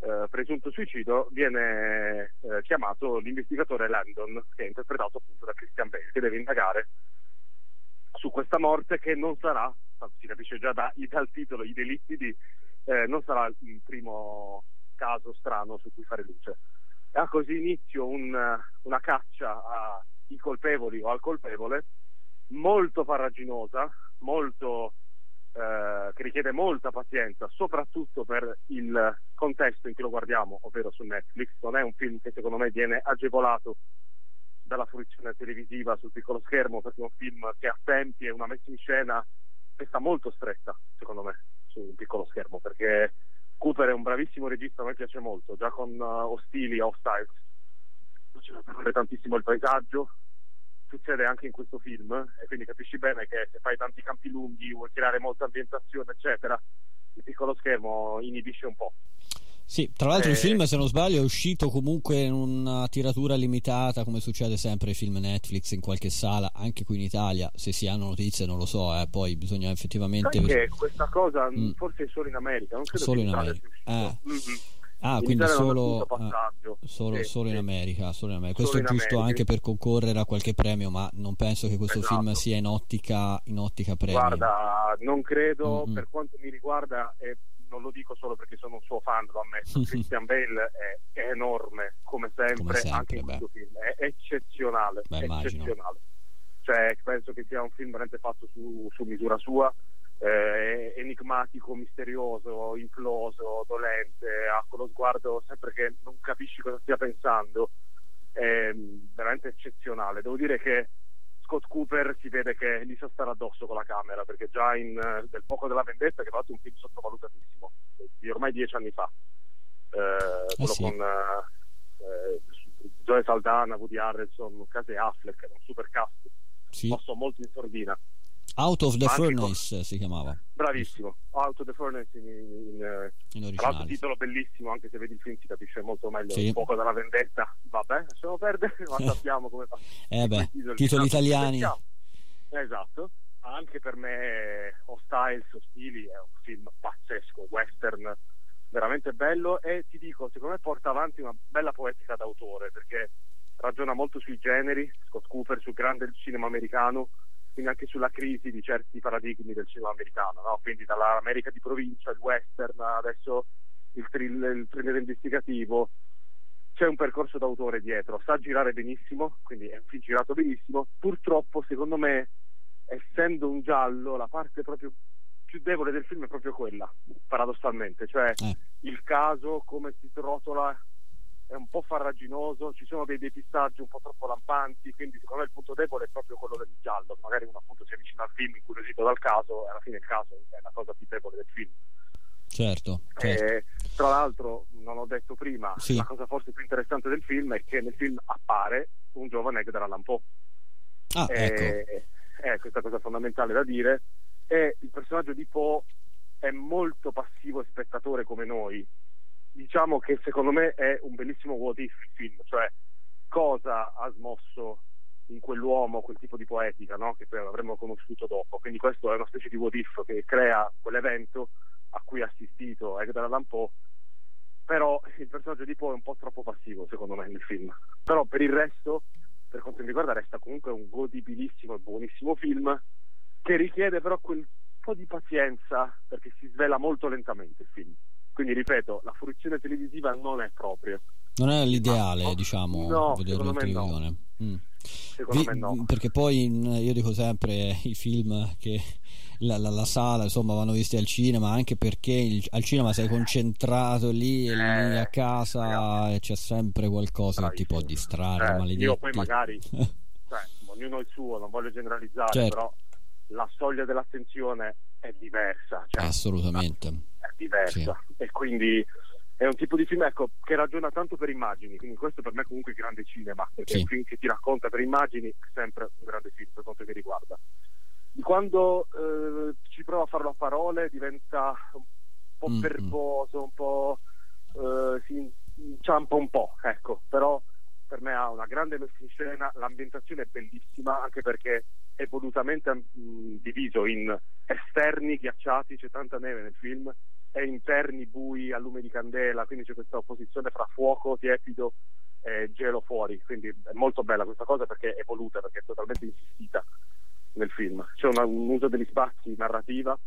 eh, presunto suicidio, viene eh, chiamato l'investigatore Landon, che è interpretato appunto da Christian Bale, che deve indagare su questa morte che non sarà, si capisce già da, dal titolo, i delitti di, eh, non sarà il primo caso strano su cui fare luce. Ha così inizio un, una caccia ai colpevoli o al colpevole molto farraginosa, molto eh, che richiede molta pazienza, soprattutto per il contesto in cui lo guardiamo, ovvero su Netflix. Non è un film che secondo me viene agevolato dalla fruizione televisiva sul piccolo schermo, perché è un film che ha tempi e una messa in scena che sta molto stretta, secondo me, su un piccolo schermo, perché Cooper è un bravissimo regista, a me piace molto, già con uh, Ostili, Hostiles, faceva parlare tantissimo il paesaggio, succede anche in questo film e quindi capisci bene che se fai tanti campi lunghi, vuoi creare molta ambientazione, eccetera, il piccolo schermo inibisce un po'. Sì, tra l'altro eh, il film, se non sbaglio, è uscito comunque in una tiratura limitata, come succede sempre ai film Netflix in qualche sala, anche qui in Italia. Se si hanno notizie, non lo so, eh, poi bisogna effettivamente. Anche questa cosa, mm. forse è solo in America, non credo solo che in, in America. Eh. Mm-hmm. Ah, in quindi solo, ah, solo, sì, solo, in America, solo in America. Questo è giusto America. anche per concorrere a qualche premio, ma non penso che questo esatto. film sia in ottica, in ottica premio. Guarda, non credo, mm-hmm. per quanto mi riguarda, e non lo dico solo perché sono un suo fan, lo ammetto, Christian Bale è, è, enorme, come sempre, come sempre anche in questo film, è eccezionale, beh, eccezionale. Cioè, penso che sia un film veramente fatto su, su misura sua eh, enigmatico, misterioso, imploso, dolente, ha quello sguardo sempre che non capisci cosa stia pensando, è veramente eccezionale. Devo dire che Scott Cooper si vede che gli sa stare addosso con la camera, perché già in uh, Del poco della vendetta, che ha fatto un film sottovalutatissimo, di ormai dieci anni fa, eh, quello sì. con eh, Joe Saldana, Woody Harrelson, Case Affleck, era un super cast, sì. posto molto in sordina. Out of the Furnace con... si chiamava. Bravissimo, Out of the Furnace in, in, in, Tra l'altro titolo bellissimo, anche se vedi il film si capisce molto meglio sì. un poco dalla vendetta. Vabbè, lasciamo perdere, ma sappiamo come fa. Eh beh, titoli, titoli italiani. Esatto, anche per me Hostiles, Ostili è un film pazzesco, western veramente bello e ti dico, secondo me porta avanti una bella poetica d'autore perché ragiona molto sui generi, Scott Cooper sul grande cinema americano quindi anche sulla crisi di certi paradigmi del cinema americano, no? quindi dall'America di provincia, il western, adesso il thriller, il thriller investigativo, c'è un percorso d'autore dietro, sa girare benissimo, quindi è un film girato benissimo. Purtroppo, secondo me, essendo un giallo, la parte proprio più debole del film è proprio quella, paradossalmente, cioè eh. il caso, come si rotola, è un po' farraginoso, ci sono dei depistaggi un po' troppo lampanti, quindi secondo me il punto debole è proprio quello del giallo, magari uno appunto si avvicina al film incuriosito dal caso e alla fine il caso è la cosa più debole del film. Certo, certo. Eh, tra l'altro, non ho detto prima, sì. la cosa forse più interessante del film è che nel film appare un giovane Edgar Allan Poe. Ah, eh, ecco. È questa cosa fondamentale da dire. E il personaggio di Poe è molto passivo e spettatore come noi. Diciamo che secondo me è un bellissimo what if il film, cioè cosa ha smosso in quell'uomo quel tipo di poetica no? che poi avremmo conosciuto dopo. Quindi questo è una specie di what if che crea quell'evento a cui ha assistito Edgar Allan Poe però il personaggio di Poe è un po' troppo passivo secondo me nel film però per il resto per quanto mi riguarda resta comunque un godibilissimo e buonissimo film che richiede però quel po' di pazienza perché si svela molto lentamente il film quindi ripeto la fruizione televisiva non è proprio non è l'ideale no, diciamo no, vederlo in televisione no. mm. Vi, no. perché poi io dico sempre i film che la, la, la, sala, insomma, vanno visti al cinema, anche perché il, al cinema sei concentrato lì, eh, lì a casa e c'è sempre qualcosa che ti può distrarre. Eh, io poi magari, cioè, ognuno il suo, non voglio generalizzare, certo. però la soglia dell'attenzione è diversa. Cioè, Assolutamente. È diversa. Sì. E quindi è un tipo di film ecco, che ragiona tanto per immagini, quindi questo per me è comunque grande cinema, perché sì. è un film che ti racconta per immagini, sempre un grande film per quanto mi riguarda quando eh, ci prova a farlo a parole diventa un po' mm-hmm. verboso, un po' eh, si inciampa un po', ecco, però per me ha una grande messa in scena, l'ambientazione è bellissima anche perché è volutamente mh, mm, diviso in esterni ghiacciati, c'è tanta neve nel film, e interni bui a lume di candela, quindi c'è questa opposizione fra fuoco tiepido e gelo fuori, quindi è molto bella questa cosa perché è voluta, perché è totalmente insistita nel film. C'è una, un uso degli spazi narrativa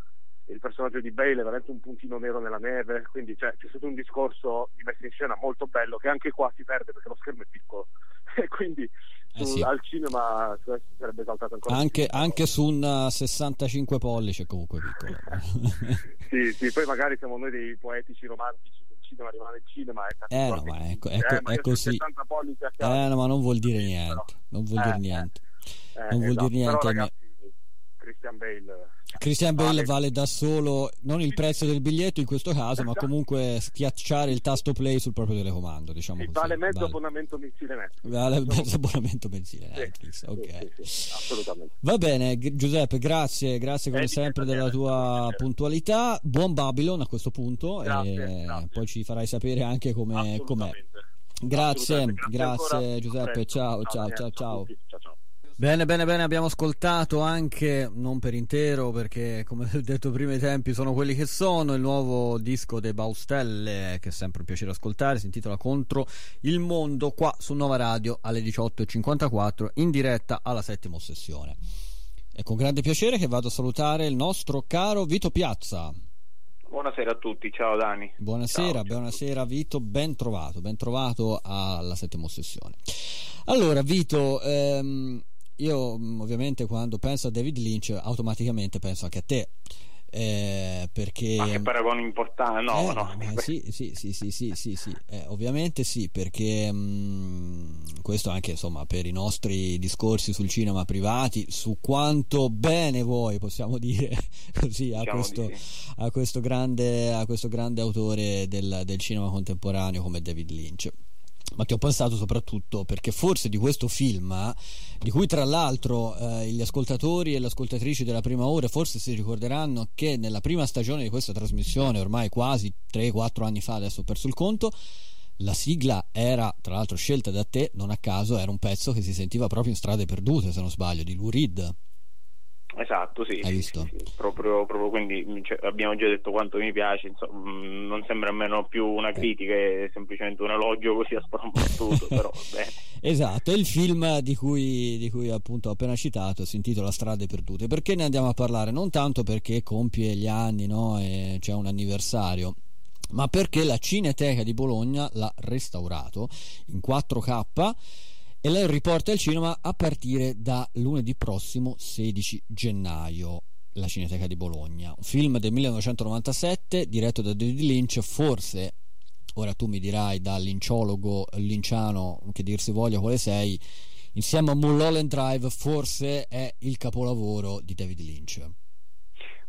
il personaggio di Bale è veramente un puntino nero nella neve, quindi cioè, c'è stato un discorso di messa in scena molto bello che anche qua si perde perché lo schermo è piccolo. E quindi eh sì. al cinema sarebbe saltato ancora anche, anche su un 65 pollice comunque piccolo. Sì, sì, poi magari siamo noi dei poetici romantici il cinema rimane il cinema eh, no, ma ecco, ecco, eh, è così. eh, no, ma non vuol dire niente non vuol dire eh, niente. eh, non vuol esatto. dire niente però, ragazzi, Christian Bale Christian Bale vale da solo non il prezzo del biglietto in questo caso, ma comunque schiacciare il tasto play sul proprio telecomando. Diciamo sì, vale mezzo vale. abbonamento mensile Netflix. Vale mezzo abbonamento mensile Netflix. Sì, ok. Sì, assolutamente. Va bene, Giuseppe, grazie, grazie come eh, sempre della tua puntualità. Buon Babylon a questo punto. Grazie, e grazie. poi ci farai sapere anche come, com'è. Grazie, grazie, grazie Giuseppe. Ciao, ciao. ciao, ciao. Bene, bene, bene, abbiamo ascoltato anche, non per intero perché come ho detto prima i tempi sono quelli che sono, il nuovo disco dei Baustelle che è sempre un piacere ascoltare, si intitola Contro il mondo qua su Nuova Radio alle 18.54 in diretta alla settima sessione. È con grande piacere che vado a salutare il nostro caro Vito Piazza. Buonasera a tutti, ciao Dani. Buonasera, ciao, buonasera Vito, ben trovato, ben trovato alla settima sessione. Allora Vito, ehm, io mm, ovviamente quando penso a David Lynch automaticamente penso anche a te. Eh, perché ma che paragone importante no, eh, no. Sì, sì, sì, sì, sì, sì, sì. Eh, ovviamente sì perché mh, mm, questo anche insomma per i nostri discorsi sul cinema privati su quanto bene vuoi possiamo dire così a diciamo questo, sì. a questo, grande, a questo grande autore del, del cinema contemporaneo come David Lynch ma ti ho pensato soprattutto perché forse di questo film, di cui tra l'altro eh, gli ascoltatori e le ascoltatrici della prima ora forse si ricorderanno che nella prima stagione di questa trasmissione, ormai quasi 3-4 anni fa, adesso ho perso il conto, la sigla era tra l'altro scelta da te, non a caso, era un pezzo che si sentiva proprio in strade perdute, se non sbaglio, di Lou Reed. Esatto, sì. Hai visto? Sì, sì. Proprio, proprio, quindi cioè, abbiamo già detto quanto mi piace, insomma, mm, non sembra nemmeno più una eh. critica, è semplicemente un elogio così a sparamattuto, però bene. Esatto, è il film di cui, di cui appunto ho appena citato, si intitola Strade perdute. Perché ne andiamo a parlare? Non tanto perché compie gli anni, no? E c'è un anniversario ma perché la Cineteca di Bologna l'ha restaurato in 4K e lei riporta al cinema a partire da lunedì prossimo 16 gennaio la Cineteca di Bologna. Un film del 1997 diretto da David Lynch. Forse ora tu mi dirai da linciologo linciano che dir si voglia quale sei insieme a Mulholland Drive forse è il capolavoro di David Lynch.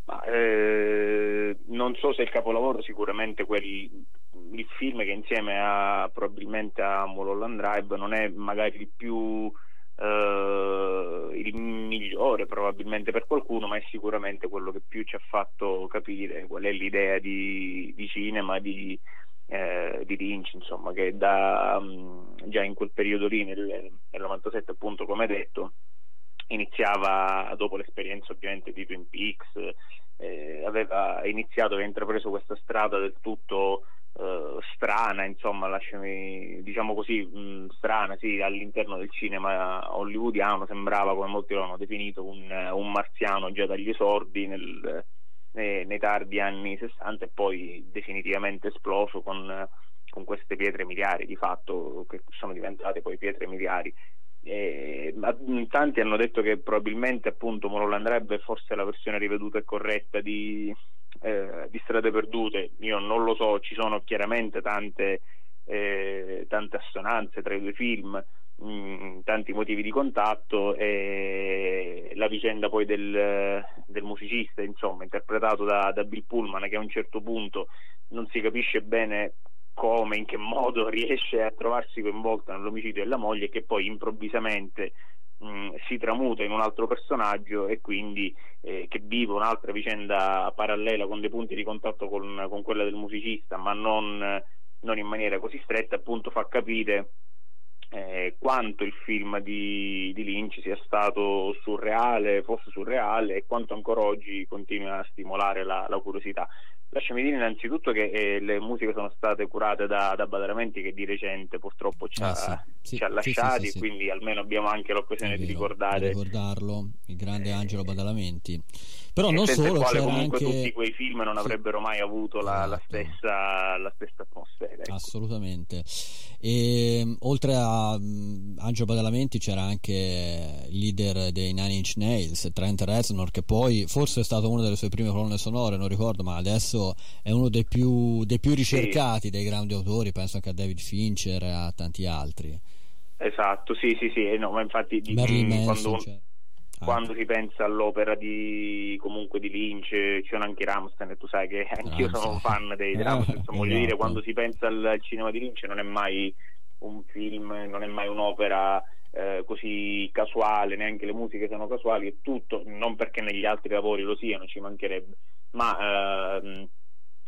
Ma, eh, non so se il capolavoro sicuramente quel il film che insieme a probabilmente a Mulholland Drive non è magari il più eh, il migliore probabilmente per qualcuno, ma è sicuramente quello che più ci ha fatto capire qual è l'idea di, di cinema di, eh, di Lynch, insomma, che da, um, già in quel periodo lì, nel, nel 97 appunto come detto, iniziava dopo l'esperienza ovviamente di Twin Peaks, eh, aveva iniziato, aveva intrapreso questa strada del tutto Uh, strana, insomma, lasciami, diciamo così, mh, mm, strana, sì, all'interno del cinema hollywoodiano sembrava, come molti lo hanno definito, un, un marziano già dagli esordi nel, nei, nei, tardi anni 60 e poi definitivamente esploso con, con, queste pietre miliari, di fatto, che sono diventate poi pietre miliari. E, tanti hanno detto che probabilmente appunto Mulholland Drive forse la versione riveduta e corretta di, eh, di Strade Perdute, io non lo so, ci sono chiaramente tante, eh, tante assonanze tra i due film, mh, mm, tanti motivi di contatto e la vicenda poi del, del musicista, insomma, interpretato da, da Bill Pullman che a un certo punto non si capisce bene come, in che modo riesce a trovarsi coinvolta nell'omicidio della moglie e che poi improvvisamente mh, si tramuta in un altro personaggio e quindi eh, che vive un'altra vicenda parallela con dei punti di contatto con, con quella del musicista ma non, non, in maniera così stretta appunto fa capire eh, quanto il film di, di, Lynch sia stato surreale, fosse surreale e quanto ancora oggi continui a stimolare la, la curiosità. Lasciami dire innanzitutto che eh, le musiche sono state curate da, da Badalamenti che di recente purtroppo ci, ha, ah, sì, ci ha lasciati, sì, sì, quindi almeno abbiamo anche l'occasione di ricordare. Ricordarlo, il grande eh, Angelo Badalamenti. Però non solo, quale comunque anche... tutti quei film non avrebbero mai avuto la, la, esatto. stessa, la stessa, atmosfera. Ecco. Assolutamente. E, oltre a um, Angelo Badalamenti c'era anche il leader dei Nine Inch Nails, Trent Reznor, che poi forse è stato una delle sue prime colonne sonore, non ricordo, ma adesso è uno dei più, dei più ricercati sì. dei grandi autori, penso anche a David Fincher e a tanti altri. Esatto, sì, sì, sì, no, ma infatti di, Manson, quando... Cioè quando si pensa all'opera di comunque di Lynch ci sono anche Ramstein e tu sai che anch'io sono un fan dei eh, Ramstein insomma, voglio dire esatto. quando si pensa al, al, cinema di Lynch non è mai un film non è mai un'opera eh, così casuale neanche le musiche sono casuali è tutto non perché negli altri lavori lo siano ci mancherebbe ma ehm,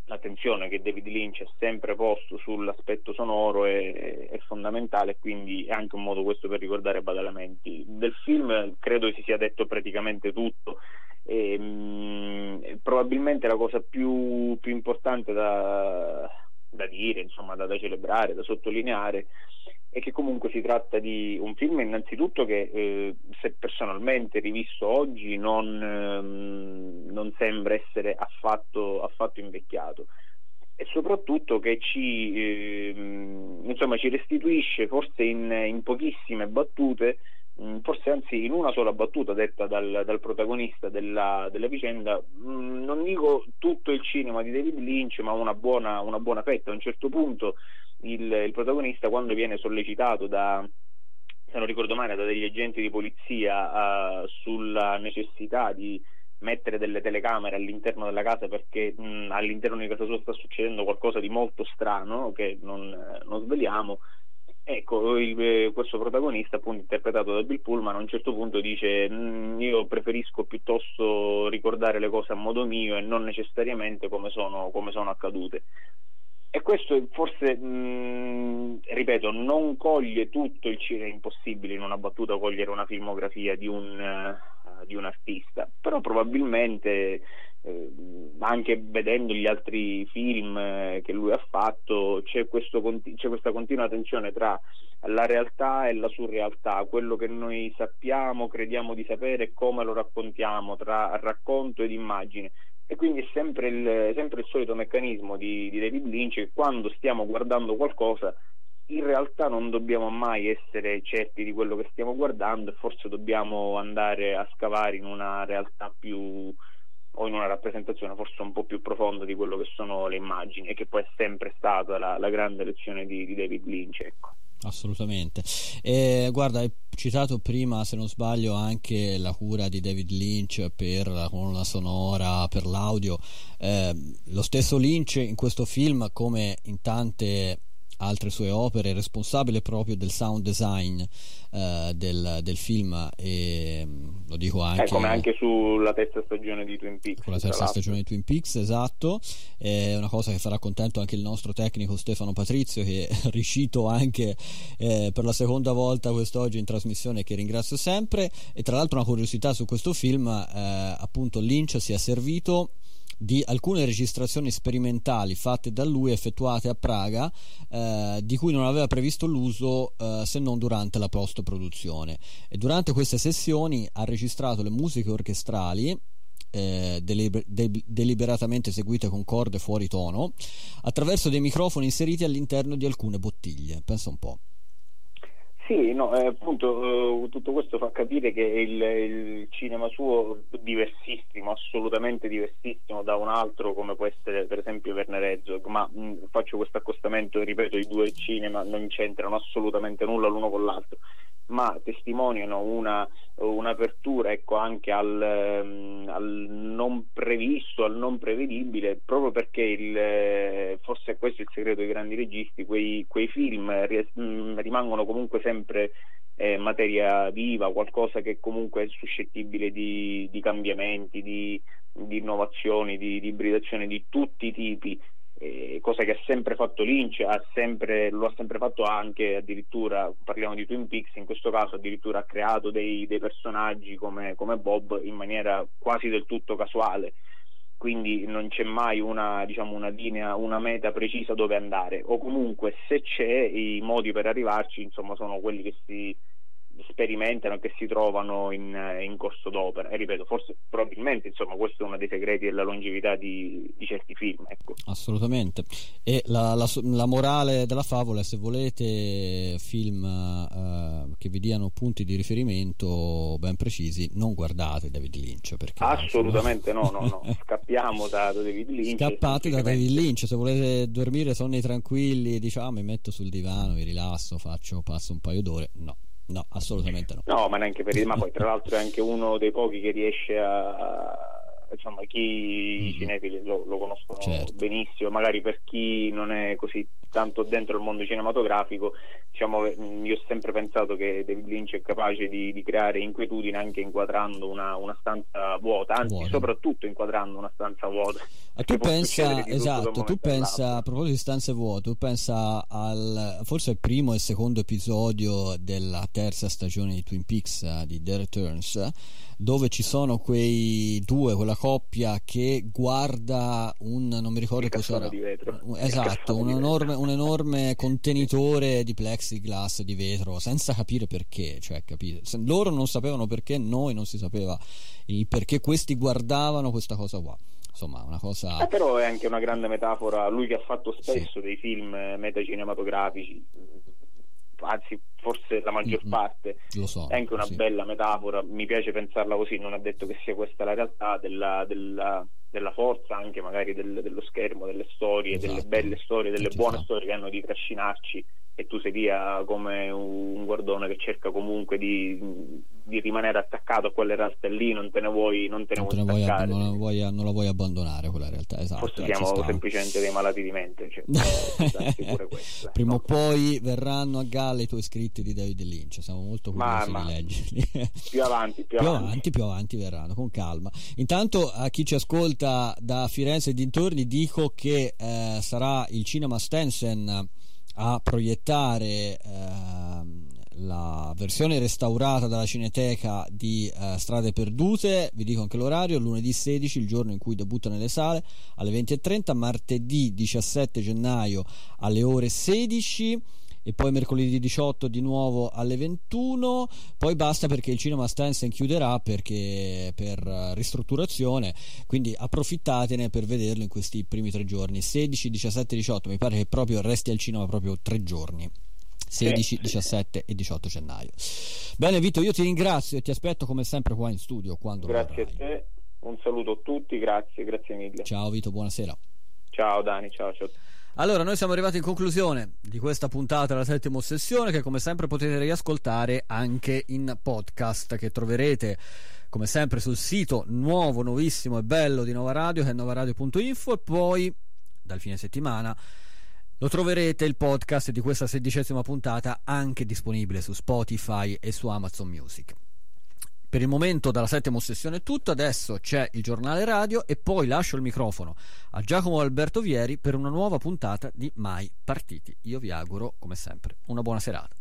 l'attenzione che David Lynch ha sempre posto sull'aspetto sonoro è, è fondamentale quindi è anche un modo questo per ricordare Badalamenti. Del film credo si sia detto praticamente tutto e, mh, probabilmente la cosa più, più importante da, da dire, insomma, da, da, celebrare, da sottolineare è che comunque si tratta di un film innanzitutto che eh, se personalmente rivisto oggi non, ehm, non sembra essere affatto, affatto, invecchiato. E soprattutto che ci, eh, insomma, ci restituisce forse in, in pochissime battute forse anzi in una sola battuta detta dal, dal protagonista della, della vicenda, mm, non dico tutto il cinema di David Lynch, ma una buona, una buona fetta. A un certo punto il, il, protagonista, quando viene sollecitato da, se non ricordo male, da degli agenti di polizia uh, sulla necessità di mettere delle telecamere all'interno della casa perché mh, mm, all'interno di casa sua sta succedendo qualcosa di molto strano che non, non sveliamo Ecco, il, eh, questo protagonista, appunto interpretato da Bill Pullman, a un certo punto dice mm, io preferisco piuttosto ricordare le cose a modo mio e non necessariamente come sono, come sono accadute. E questo forse, mh, mm, ripeto, non coglie tutto il cinema, è impossibile in una battuta cogliere una filmografia di un, uh, di un artista, però probabilmente eh, anche vedendo gli altri film eh, che lui ha fatto c'è, questo, c'è, questa continua tensione tra la realtà e la surrealtà, quello che noi sappiamo, crediamo di sapere e come lo raccontiamo, tra racconto ed immagine. E quindi è sempre il, sempre il solito meccanismo di, di David Lynch che quando stiamo guardando qualcosa in realtà non dobbiamo mai essere certi di quello che stiamo guardando e forse dobbiamo andare a scavare in una realtà più o in una rappresentazione forse un po' più profonda di quello che sono le immagini e che poi è sempre stata la, la grande lezione di, di David Lynch. Ecco assolutamente. E, guarda, hai citato prima, se non sbaglio, anche la cura di David Lynch per la colonna sonora, per l'audio. Eh, lo stesso Lynch in questo film, come in tante altre sue opere, responsabile proprio del sound design uh, del, del, film e mm, lo dico anche eh, come anche sulla terza stagione di Twin Peaks con la terza stagione di Twin Peaks esatto. È una cosa che farà contento anche il nostro tecnico Stefano Patrizio che è riuscito anche eh, per la seconda volta quest'oggi in trasmissione che ringrazio sempre. E tra l'altro una curiosità su questo film eh, appunto Lynch si è servito di alcune registrazioni sperimentali fatte da lui effettuate a Praga eh, di cui non aveva previsto l'uso eh, se non durante la post produzione e durante queste sessioni ha registrato le musiche orchestrali eh, deliber- de- deliberatamente eseguite con corde fuori tono attraverso dei microfoni inseriti all'interno di alcune bottiglie. Pensa un po' Sì, no, eh, appunto eh, tutto questo fa capire che il, il, cinema suo è diversissimo, assolutamente diversissimo da un altro come può essere per esempio Werner Herzog, ma mh, faccio questo accostamento, ripeto, i due cinema non c'entrano assolutamente nulla l'uno con l'altro ma testimoniano una, un'apertura ecco, anche al, ehm, al, non previsto, al non prevedibile, proprio perché il, forse questo è il segreto dei grandi registi, quei, quei film rimangono comunque sempre eh, materia viva, qualcosa che comunque è suscettibile di, di cambiamenti, di, di innovazioni, di, di ibridazione di tutti i tipi eh, cosa che ha sempre fatto Lynch, ha sempre, lo ha sempre fatto anche addirittura, parliamo di Twin Peaks, in questo caso addirittura ha creato dei, dei personaggi come, come, Bob in maniera quasi del tutto casuale, quindi non c'è mai una, diciamo, una linea, una meta precisa dove andare, o comunque se c'è i modi per arrivarci insomma, sono quelli che si sperimentano, che si trovano in, in, corso d'opera. E ripeto, forse probabilmente insomma, questo è uno dei segreti della longevità di, di certi film. Ecco. Assolutamente. E la, la, la, morale della favola è se volete film uh, che vi diano punti di riferimento ben precisi, non guardate David Lynch. Perché, Assolutamente no, no, no. Scappiamo da, da David Lynch. Scappate da David Lynch, se volete dormire sonni tranquilli, diciamo, mi metto sul divano, mi rilasso, faccio, passo un paio d'ore. No, No, assolutamente no. No, ma neanche per il ma poi tra l'altro è anche uno dei pochi che riesce a, insomma, chi mm-hmm. i cinefili lo, lo conoscono certo. benissimo, magari per chi non è così tanto dentro il mondo cinematografico, diciamo, io ho sempre pensato che David Lynch è capace di, di creare inquietudine anche inquadrando una, una stanza vuota, anzi vuota. soprattutto inquadrando una stanza vuota. E tu pensa, esatto, tu pensa, a proposito di stanze vuote, tu pensa al, forse al primo e secondo episodio della terza stagione di Twin Peaks, uh, di The Returns, dove ci sono quei due, quella coppia che guarda un non mi ricordo vetro. esatto, un enorme, un enorme, contenitore di plexiglass di vetro senza capire perché, cioè capire. loro non sapevano perché, noi non si sapeva il perché questi guardavano questa cosa qua insomma una cosa eh, però è anche una grande metafora lui che ha fatto spesso sì. dei film metacinematografici anzi forse la maggior mm-hmm. parte, so, è anche una sì. bella metafora, mi piace pensarla così, non ha detto che sia questa la realtà della, della, della forza anche magari del, dello schermo, delle storie, esatto. delle belle storie, delle buone storie che hanno di trascinarci e tu sei via come un guardone che cerca comunque di, di rimanere attaccato a quelle realtà lì, non te ne vuoi, non te ne non vuoi, te ne vuoi, non, la vuoi, non la vuoi abbandonare quella realtà. Esatto, Forse siamo semplicemente dei malati di mente. Cioè, Prima o poi verranno a galla i tuoi scritti di David Lynch, siamo molto curiosi ma, ma, di leggerli. più avanti, più, più avanti. avanti. Più avanti verranno, con calma. Intanto a chi ci ascolta da Firenze e dintorni dico che eh, sarà il Cinema Stensen a proiettare eh, la versione restaurata dalla Cineteca di eh, Strade Perdute, vi dico anche l'orario, lunedì 16, il giorno in cui debutta nelle sale, alle 20.30, martedì 17 gennaio alle ore 16 e poi mercoledì 18 di nuovo alle 21 poi basta perché il cinema Stensen chiuderà perché per ristrutturazione quindi approfittatene per vederlo in questi primi tre giorni 16, 17, 18 mi pare che proprio resti al cinema proprio tre giorni 16, 17 e 18 gennaio. Bene Vito, io ti ringrazio e ti aspetto come sempre qua in studio. grazie a te, un saluto a tutti, grazie, grazie mille. Ciao Vito, buonasera. Ciao Dani, ciao, ciao. Allora, noi siamo arrivati in conclusione di questa puntata della settima ossessione che come sempre potete riascoltare anche in podcast che troverete come sempre sul sito nuovo, nuovissimo e bello di Nova Radio che è novaradio.info e poi dal fine settimana lo troverete il podcast di questa sedicesima puntata anche disponibile su Spotify e su Amazon Music. Per il momento dalla settima ossessione è tutto, adesso c'è il giornale radio e poi lascio il microfono a Giacomo Alberto Vieri per una nuova puntata di Mai Partiti. Io vi auguro, come sempre, una buona serata.